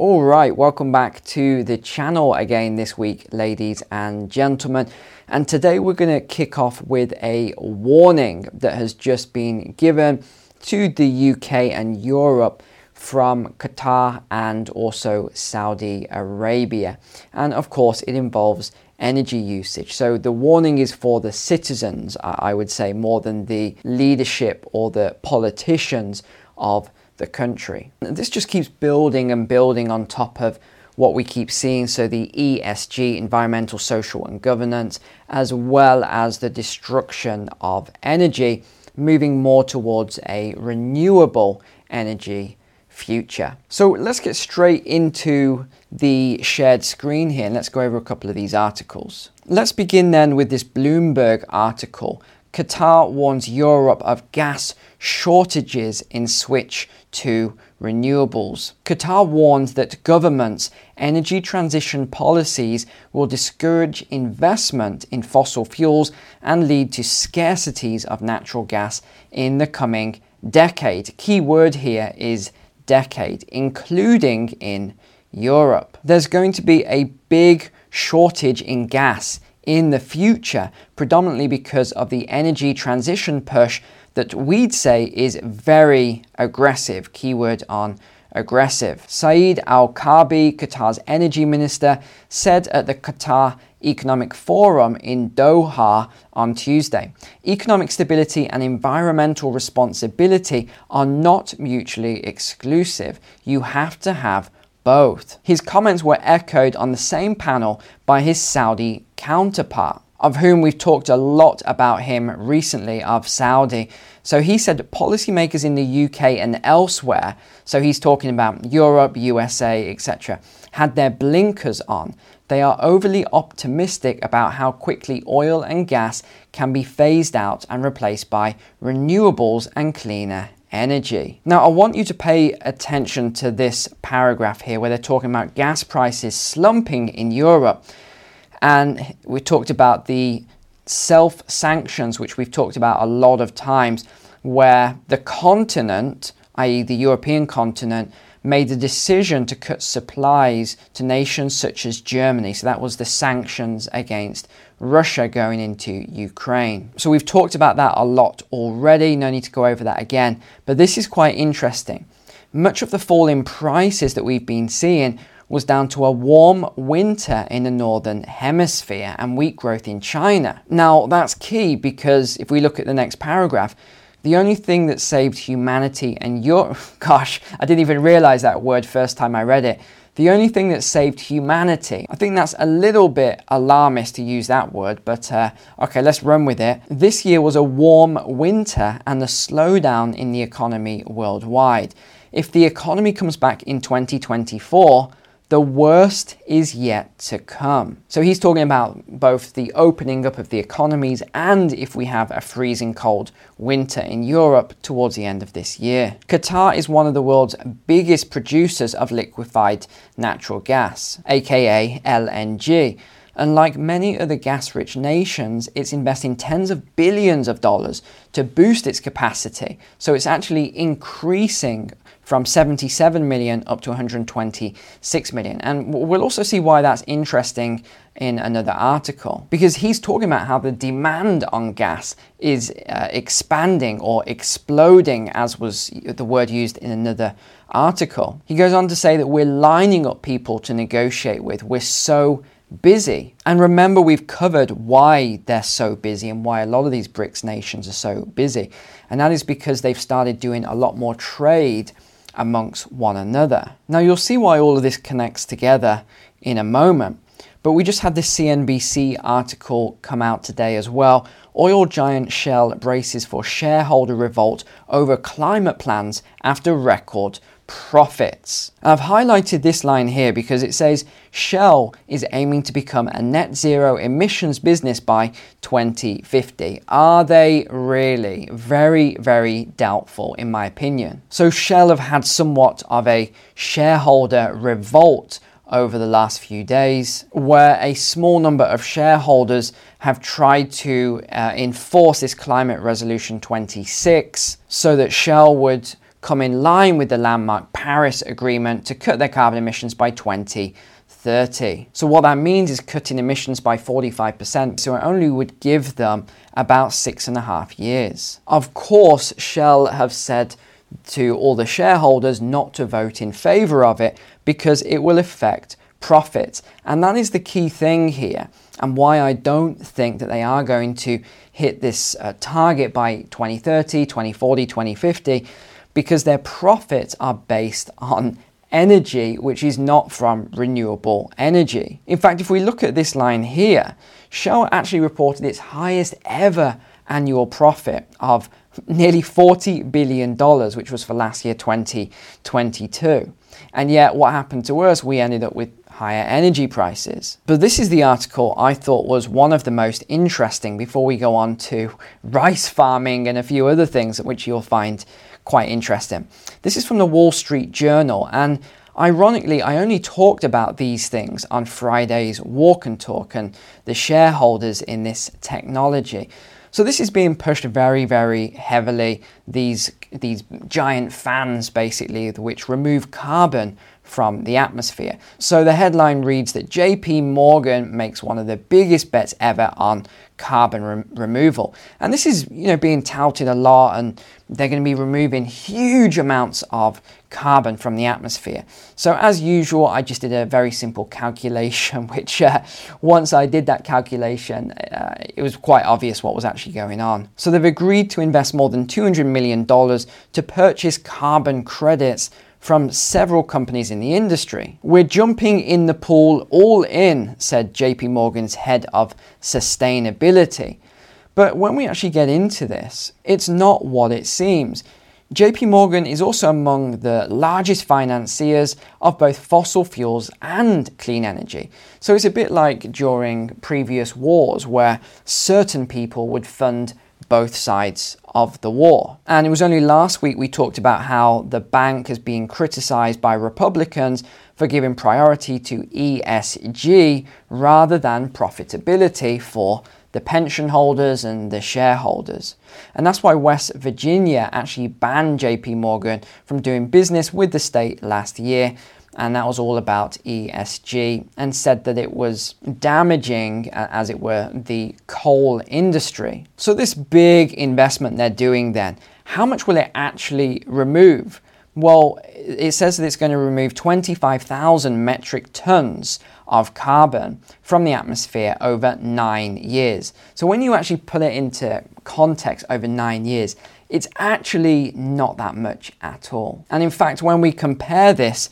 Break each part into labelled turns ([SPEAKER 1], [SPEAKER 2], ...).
[SPEAKER 1] All right, welcome back to the channel again this week, ladies and gentlemen. And today we're going to kick off with a warning that has just been given to the UK and Europe from Qatar and also Saudi Arabia. And of course, it involves energy usage. So the warning is for the citizens, I would say, more than the leadership or the politicians of the country. This just keeps building and building on top of what we keep seeing. So, the ESG, environmental, social, and governance, as well as the destruction of energy, moving more towards a renewable energy future. So, let's get straight into the shared screen here and let's go over a couple of these articles. Let's begin then with this Bloomberg article. Qatar warns Europe of gas shortages in switch to renewables. Qatar warns that governments' energy transition policies will discourage investment in fossil fuels and lead to scarcities of natural gas in the coming decade. Key word here is decade, including in Europe. There's going to be a big shortage in gas in the future, predominantly because of the energy transition push that we'd say is very aggressive. Keyword on aggressive. Saeed Al Kabi, Qatar's energy minister, said at the Qatar Economic Forum in Doha on Tuesday. Economic stability and environmental responsibility are not mutually exclusive. You have to have both. His comments were echoed on the same panel by his Saudi counterpart of whom we've talked a lot about him recently, of Saudi. So he said policymakers in the UK and elsewhere, so he's talking about Europe, USA, etc., had their blinkers on. They are overly optimistic about how quickly oil and gas can be phased out and replaced by renewables and cleaner energy. Now, I want you to pay attention to this paragraph here where they're talking about gas prices slumping in Europe. And we talked about the self sanctions, which we've talked about a lot of times, where the continent, i.e., the European continent, made the decision to cut supplies to nations such as Germany. So that was the sanctions against Russia going into Ukraine. So we've talked about that a lot already, no need to go over that again, but this is quite interesting. Much of the fall in prices that we've been seeing was down to a warm winter in the northern hemisphere and weak growth in China. Now, that's key because if we look at the next paragraph, the only thing that saved humanity and your gosh, I didn't even realize that word first time I read it. The only thing that saved humanity. I think that's a little bit alarmist to use that word, but uh, okay, let's run with it. This year was a warm winter and the slowdown in the economy worldwide. If the economy comes back in 2024, the worst is yet to come. So he's talking about both the opening up of the economies and if we have a freezing cold winter in Europe towards the end of this year. Qatar is one of the world's biggest producers of liquefied natural gas, aka LNG. Unlike many other gas rich nations, it's investing tens of billions of dollars to boost its capacity. So it's actually increasing from 77 million up to 126 million. And we'll also see why that's interesting in another article because he's talking about how the demand on gas is uh, expanding or exploding, as was the word used in another article. He goes on to say that we're lining up people to negotiate with. We're so busy. And remember, we've covered why they're so busy and why a lot of these BRICS nations are so busy. And that is because they've started doing a lot more trade amongst one another. Now, you'll see why all of this connects together in a moment. But we just had this CNBC article come out today as well. Oil giant Shell braces for shareholder revolt over climate plans after record profits. I've highlighted this line here because it says Shell is aiming to become a net zero emissions business by 2050. Are they really? Very, very doubtful, in my opinion. So, Shell have had somewhat of a shareholder revolt over the last few days, where a small number of shareholders have tried to uh, enforce this Climate Resolution 26 so that Shell would come in line with the landmark Paris Agreement to cut their carbon emissions by 2030. So, what that means is cutting emissions by 45%, so it only would give them about six and a half years. Of course, Shell have said to all the shareholders not to vote in favour of it because it will affect profit. And that is the key thing here, and why I don't think that they are going to hit this uh, target by 2030, 2040, 2050, because their profits are based on energy which is not from renewable energy. In fact, if we look at this line here, Shell actually reported its highest ever annual profit of nearly $40 billion, which was for last year 2022. And yet, what happened to us? We ended up with higher energy prices. But this is the article I thought was one of the most interesting before we go on to rice farming and a few other things which you'll find quite interesting. This is from the Wall Street Journal, and ironically, I only talked about these things on Friday's Walk and Talk and the shareholders in this technology. So this is being pushed very, very heavily. These these giant fans, basically, which remove carbon from the atmosphere. So the headline reads that JP Morgan makes one of the biggest bets ever on carbon re- removal. And this is, you know, being touted a lot and they're going to be removing huge amounts of carbon from the atmosphere. So as usual, I just did a very simple calculation which uh, once I did that calculation, uh, it was quite obvious what was actually going on. So they've agreed to invest more than 200 million dollars to purchase carbon credits from several companies in the industry. We're jumping in the pool all in, said JP Morgan's head of sustainability. But when we actually get into this, it's not what it seems. JP Morgan is also among the largest financiers of both fossil fuels and clean energy. So it's a bit like during previous wars where certain people would fund both sides of the war. And it was only last week we talked about how the bank has been criticized by Republicans for giving priority to ESG rather than profitability for the pension holders and the shareholders. And that's why West Virginia actually banned JP Morgan from doing business with the state last year and that was all about ESG, and said that it was damaging, uh, as it were, the coal industry. So, this big investment they're doing then, how much will it actually remove? Well, it says that it's going to remove 25,000 metric tons of carbon from the atmosphere over nine years. So, when you actually put it into context over nine years, it's actually not that much at all. And in fact, when we compare this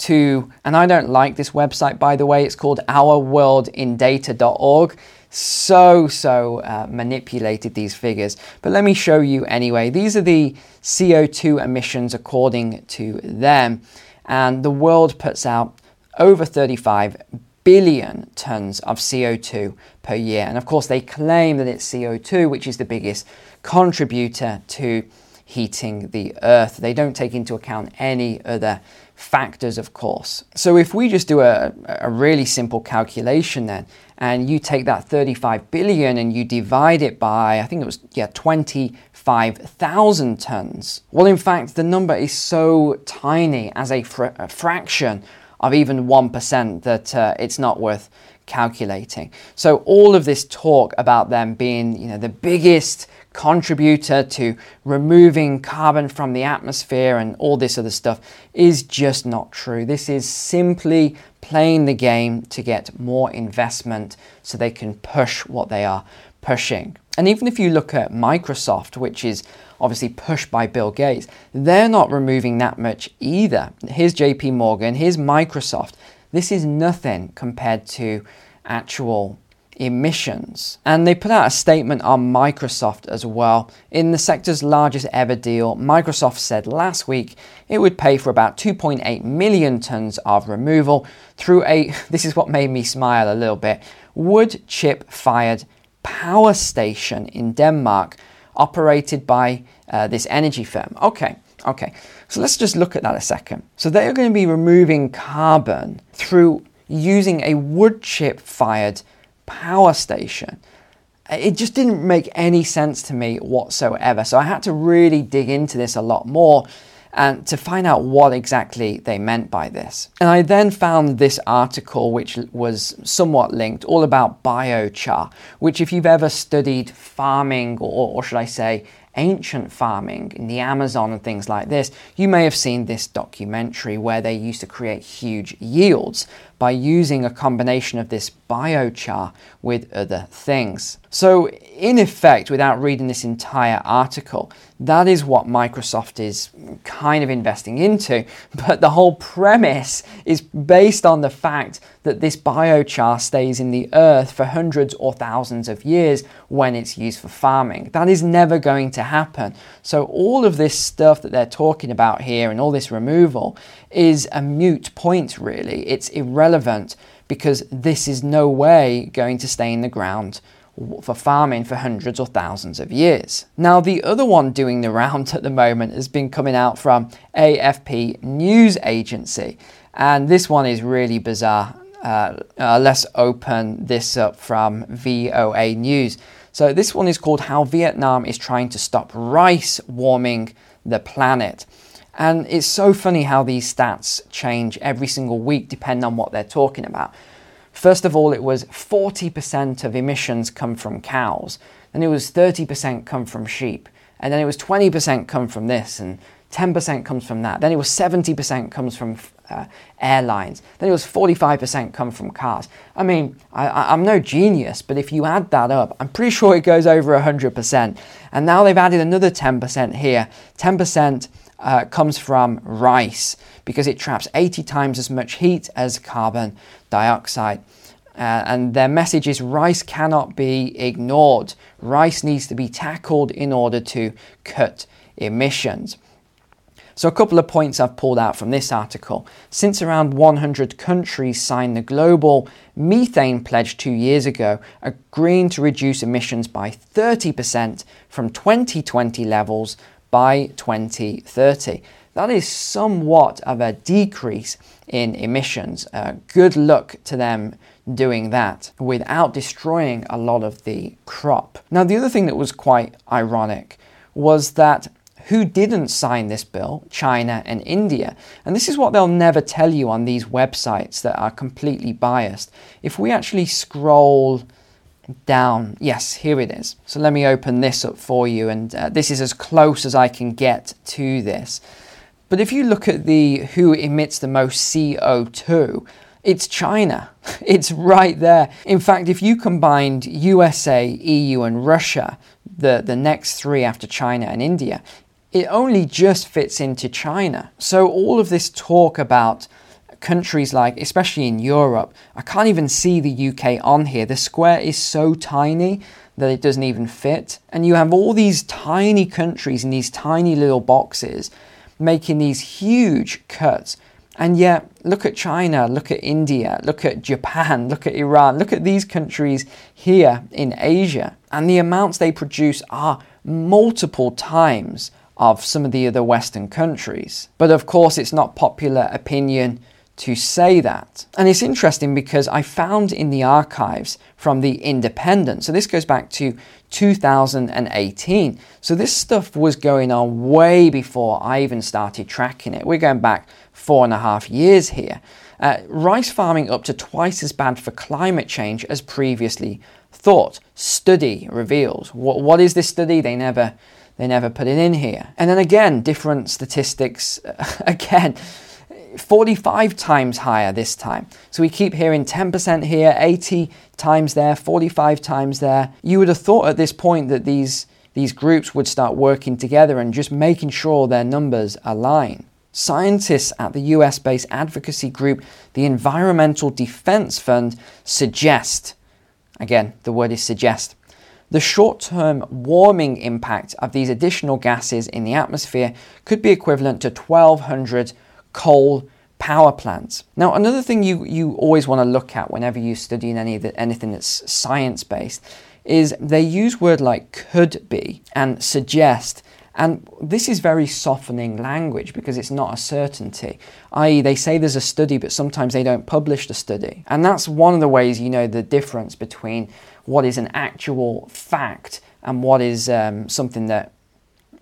[SPEAKER 1] to, and I don't like this website by the way, it's called ourworldindata.org. So, so uh, manipulated these figures. But let me show you anyway. These are the CO2 emissions according to them. And the world puts out over 35 billion tons of CO2 per year. And of course, they claim that it's CO2, which is the biggest contributor to heating the earth. They don't take into account any other factors, of course. So if we just do a, a really simple calculation then, and you take that 35 billion and you divide it by, I think it was, yeah, 25,000 tons. Well, in fact, the number is so tiny as a, fr- a fraction of even 1% that uh, it's not worth calculating. So all of this talk about them being, you know, the biggest contributor to removing carbon from the atmosphere and all this other stuff is just not true. This is simply playing the game to get more investment so they can push what they are pushing. And even if you look at Microsoft, which is obviously pushed by Bill Gates, they're not removing that much either. Here's JP Morgan, here's Microsoft. This is nothing compared to actual emissions. And they put out a statement on Microsoft as well. In the sector's largest ever deal, Microsoft said last week it would pay for about 2.8 million tons of removal through a, this is what made me smile a little bit, wood chip fired power station in Denmark operated by uh, this energy firm. Okay. Okay, so let's just look at that a second. So they are going to be removing carbon through using a wood chip fired power station. It just didn't make any sense to me whatsoever. So I had to really dig into this a lot more. and to find out what exactly they meant by this. And I then found this article, which was somewhat linked, all about biochar, which, if you've ever studied farming, or, or should I say, ancient farming in the Amazon and things like this, you may have seen this documentary where they used to create huge yields by using a combination of this biochar with other things. So, in effect, without reading this entire article, that is what Microsoft is kind of investing into. But the whole premise is based on the fact that this biochar stays in the earth for hundreds or thousands of years when it's used for farming. That is never going to happen. So, all of this stuff that they're talking about here and all this removal is a mute point, really. It's irrelevant because this is no way going to stay in the ground for farming for hundreds or thousands of years. Now, the other one doing the round at the moment has been coming out from AFP News Agency, and this one is really bizarre. Uh, uh, let's open this up from VOA News. So, this one is called How Vietnam is Trying to Stop Rice Warming the Planet. And it's so funny how these stats change every single week depending on what they're talking about. First of all, it was 40% of emissions come from cows, then it was 30% come from sheep, and then it was 20% come from this, and 10% comes from that. Then it was 70% comes from airlines. Then it was 45% come from cars. I mean, I, am no genius, but if you add that up, I'm pretty sure it goes over 100%. And now they've added another 10% here. 10% uh, comes from rice because it traps 80 times as much heat as carbon dioxide. Uh, and their message is rice cannot be ignored. Rice needs to be tackled in order to cut emissions. So, a couple of points I've pulled out from this article. Since around 100 countries signed the global methane pledge two years ago, agreeing to reduce emissions by 30% from 2020 levels by 2030. That is somewhat of a decrease in emissions. Uh, good luck to them doing that without destroying a lot of the crop. Now, the other thing that was quite ironic was that who didn't sign this bill? China and India. And this is what they'll never tell you on these websites that are completely biased. If we actually scroll down. Yes, here it is. So let me open this up for you, and uh, this is as close as I can get to this. But if you look at the who emits the most CO2, it's China. It's right there. In fact, if you combined USA, EU, and Russia, the, the next three after China and India, it only just fits into China. So all of this talk about countries like, especially in Europe, I can't even see the UK on here. The square is so tiny that it doesn't even fit. And you have all these tiny countries in these tiny little boxes making these huge cuts. And yet, look at China, look at India, look at Japan, look at Iran, look at these countries here in Asia. And the amounts they produce are multiple times of some of the other Western countries. But of course, it's not popular opinion to say that. And it's interesting because I found in the archives from the Independent, so this goes back to 2018. So this stuff was going on way before I even started tracking it. We're going back four and a half years here. Uh, rice farming up to twice as bad for climate change as previously thought. Study reveals. What, what is this study? They never, they never put it in here. And then again, different statistics. again, 45 times higher this time. So we keep hearing 10% here, 80 times there, 45 times there. You would have thought at this point that these, these groups would start working together and just making sure their numbers align. Scientists at the US based advocacy group, the Environmental Defense Fund, suggest again, the word is suggest the short term warming impact of these additional gases in the atmosphere could be equivalent to 1,200 coal power plants. Now, another thing you, you always want to look at whenever you're studying any the, anything that's science based is they use word like could be and suggest. And this is very softening language because it's not a certainty. I.e., they say there's a study, but sometimes they don't publish the study. And that's one of the ways you know the difference between what is an actual fact and what is um, something that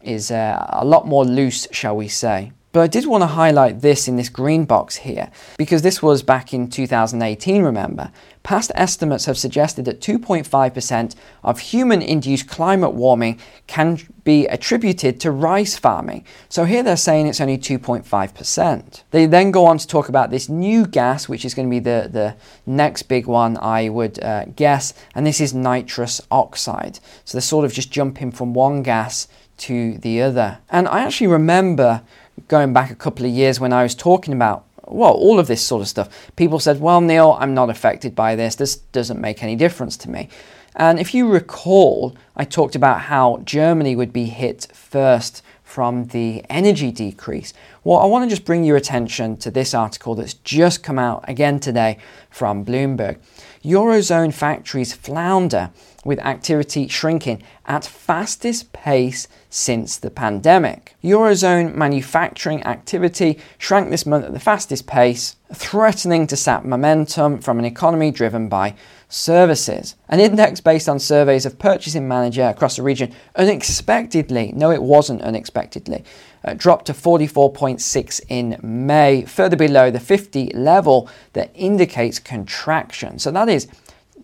[SPEAKER 1] is uh, a lot more loose, shall we say. But I did want to highlight this in this green box here, because this was back in 2018, remember. Past estimates have suggested that 2.5% of human induced climate warming can be attributed to rice farming. So here they're saying it's only 2.5%. They then go on to talk about this new gas, which is going to be the, the next big one, I would uh, guess, and this is nitrous oxide. So they're sort of just jumping from one gas to the other. And I actually remember going back a couple of years when I was talking about well, all of this sort of stuff. People said, Well, Neil, I'm not affected by this. This doesn't make any difference to me. And if you recall, I talked about how Germany would be hit first from the energy decrease. Well, I want to just bring your attention to this article that's just come out again today from Bloomberg. Eurozone factories flounder with activity shrinking at fastest pace since the pandemic. Eurozone manufacturing activity shrank this month at the fastest pace, threatening to sap momentum from an economy driven by services. An index based on surveys of purchasing manager across the region unexpectedly, no, it wasn't unexpectedly, uh, dropped to 44.6 in May, further below the 50 level that indicates contraction. So that is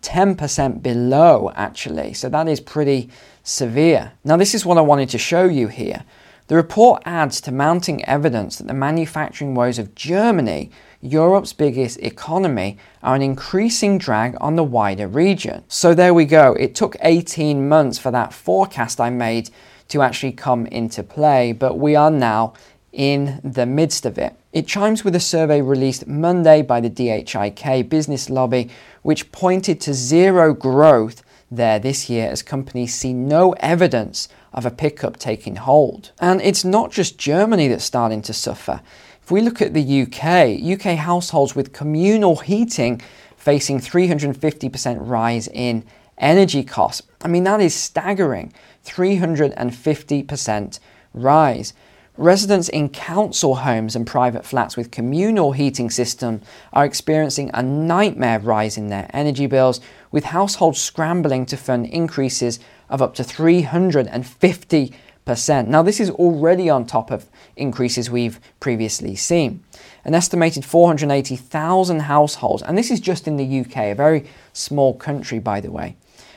[SPEAKER 1] 10% below, actually. So that is pretty severe. Now, this is what I wanted to show you here. The report adds to mounting evidence that the manufacturing woes of Germany, Europe's biggest economy, are an increasing drag on the wider region. So there we go. It took 18 months for that forecast I made to actually come into play, but we are now in the midst of it. It chimes with a survey released Monday by the DHIK business lobby, which pointed to zero growth there this year as companies see no evidence of a pickup taking hold. And it's not just Germany that's starting to suffer. If we look at the UK, UK households with communal heating facing 350% rise in energy costs. I mean, that is staggering. 350% rise. Residents in council homes and private flats with communal heating systems are experiencing a nightmare rise in their energy bills, with households scrambling to fund increases of up to 350%. Now, this is already on top of increases we've previously seen. An estimated 480,000 households, and this is just in the UK, a very small country, by the way,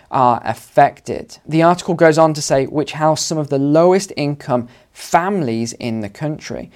[SPEAKER 1] are affected. The article goes on to say which house some of the lowest income families in the country.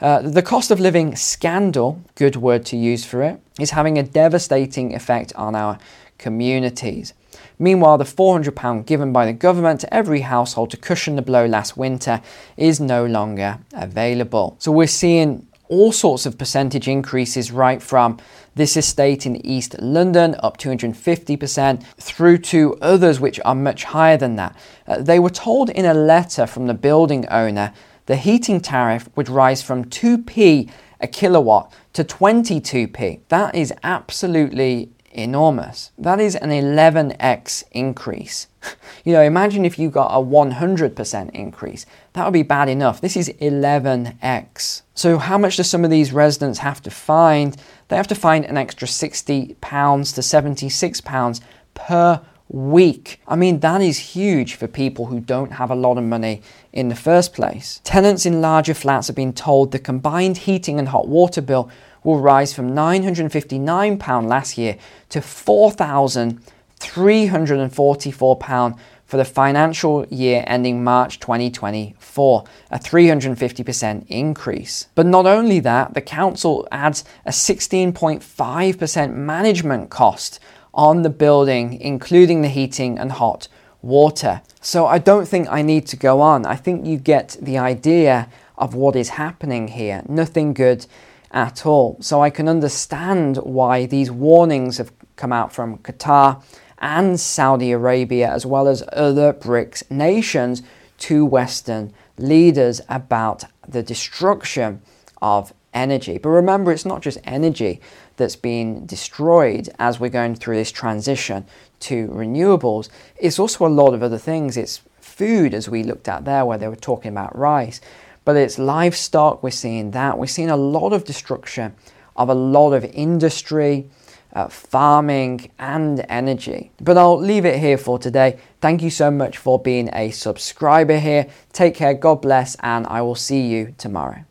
[SPEAKER 1] Uh, the cost of living scandal, good word to use for it, is having a devastating effect on our communities. Meanwhile, the £400 given by the government to every household to cushion the blow last winter is no longer available. So we're seeing all sorts of percentage increases right from this estate in East London up 250% through to others which are much higher than that. Uh, they were told in a letter from the building owner the heating tariff would rise from 2p a kilowatt to 22p. That is absolutely enormous. That is an 11x increase. you know, imagine if you got a 100% increase. That would be bad enough. This is 11x. So, how much do some of these residents have to find? They have to find an extra 60 pounds to 76 pounds per week. I mean, that is huge for people who don't have a lot of money in the first place. Tenants in larger flats have been told the combined heating and hot water bill will rise from £959 last year to £4,344 for the financial year ending March 2024, a 350% increase. But not only that, the council adds a 16.5% management cost on the building, including the heating and hot water. So I don't think I need to go on. I think you get the idea of what is happening here. Nothing good at all. So I can understand why these warnings have come out from Qatar and Saudi Arabia, as well as other BRICS nations, to Western leaders about the destruction of energy. But remember, it's not just energy that's being destroyed as we're going through this transition to renewables, it's also a lot of other things. It's food, as we looked at there, where they were talking about rice but it's livestock. We're seeing that. We're seeing a lot of destruction of a lot of industry. uh, farming, and energy. But I'll leave it here for today. Thank you so much for being a subscriber here. Take care, God bless, and I will see you tomorrow.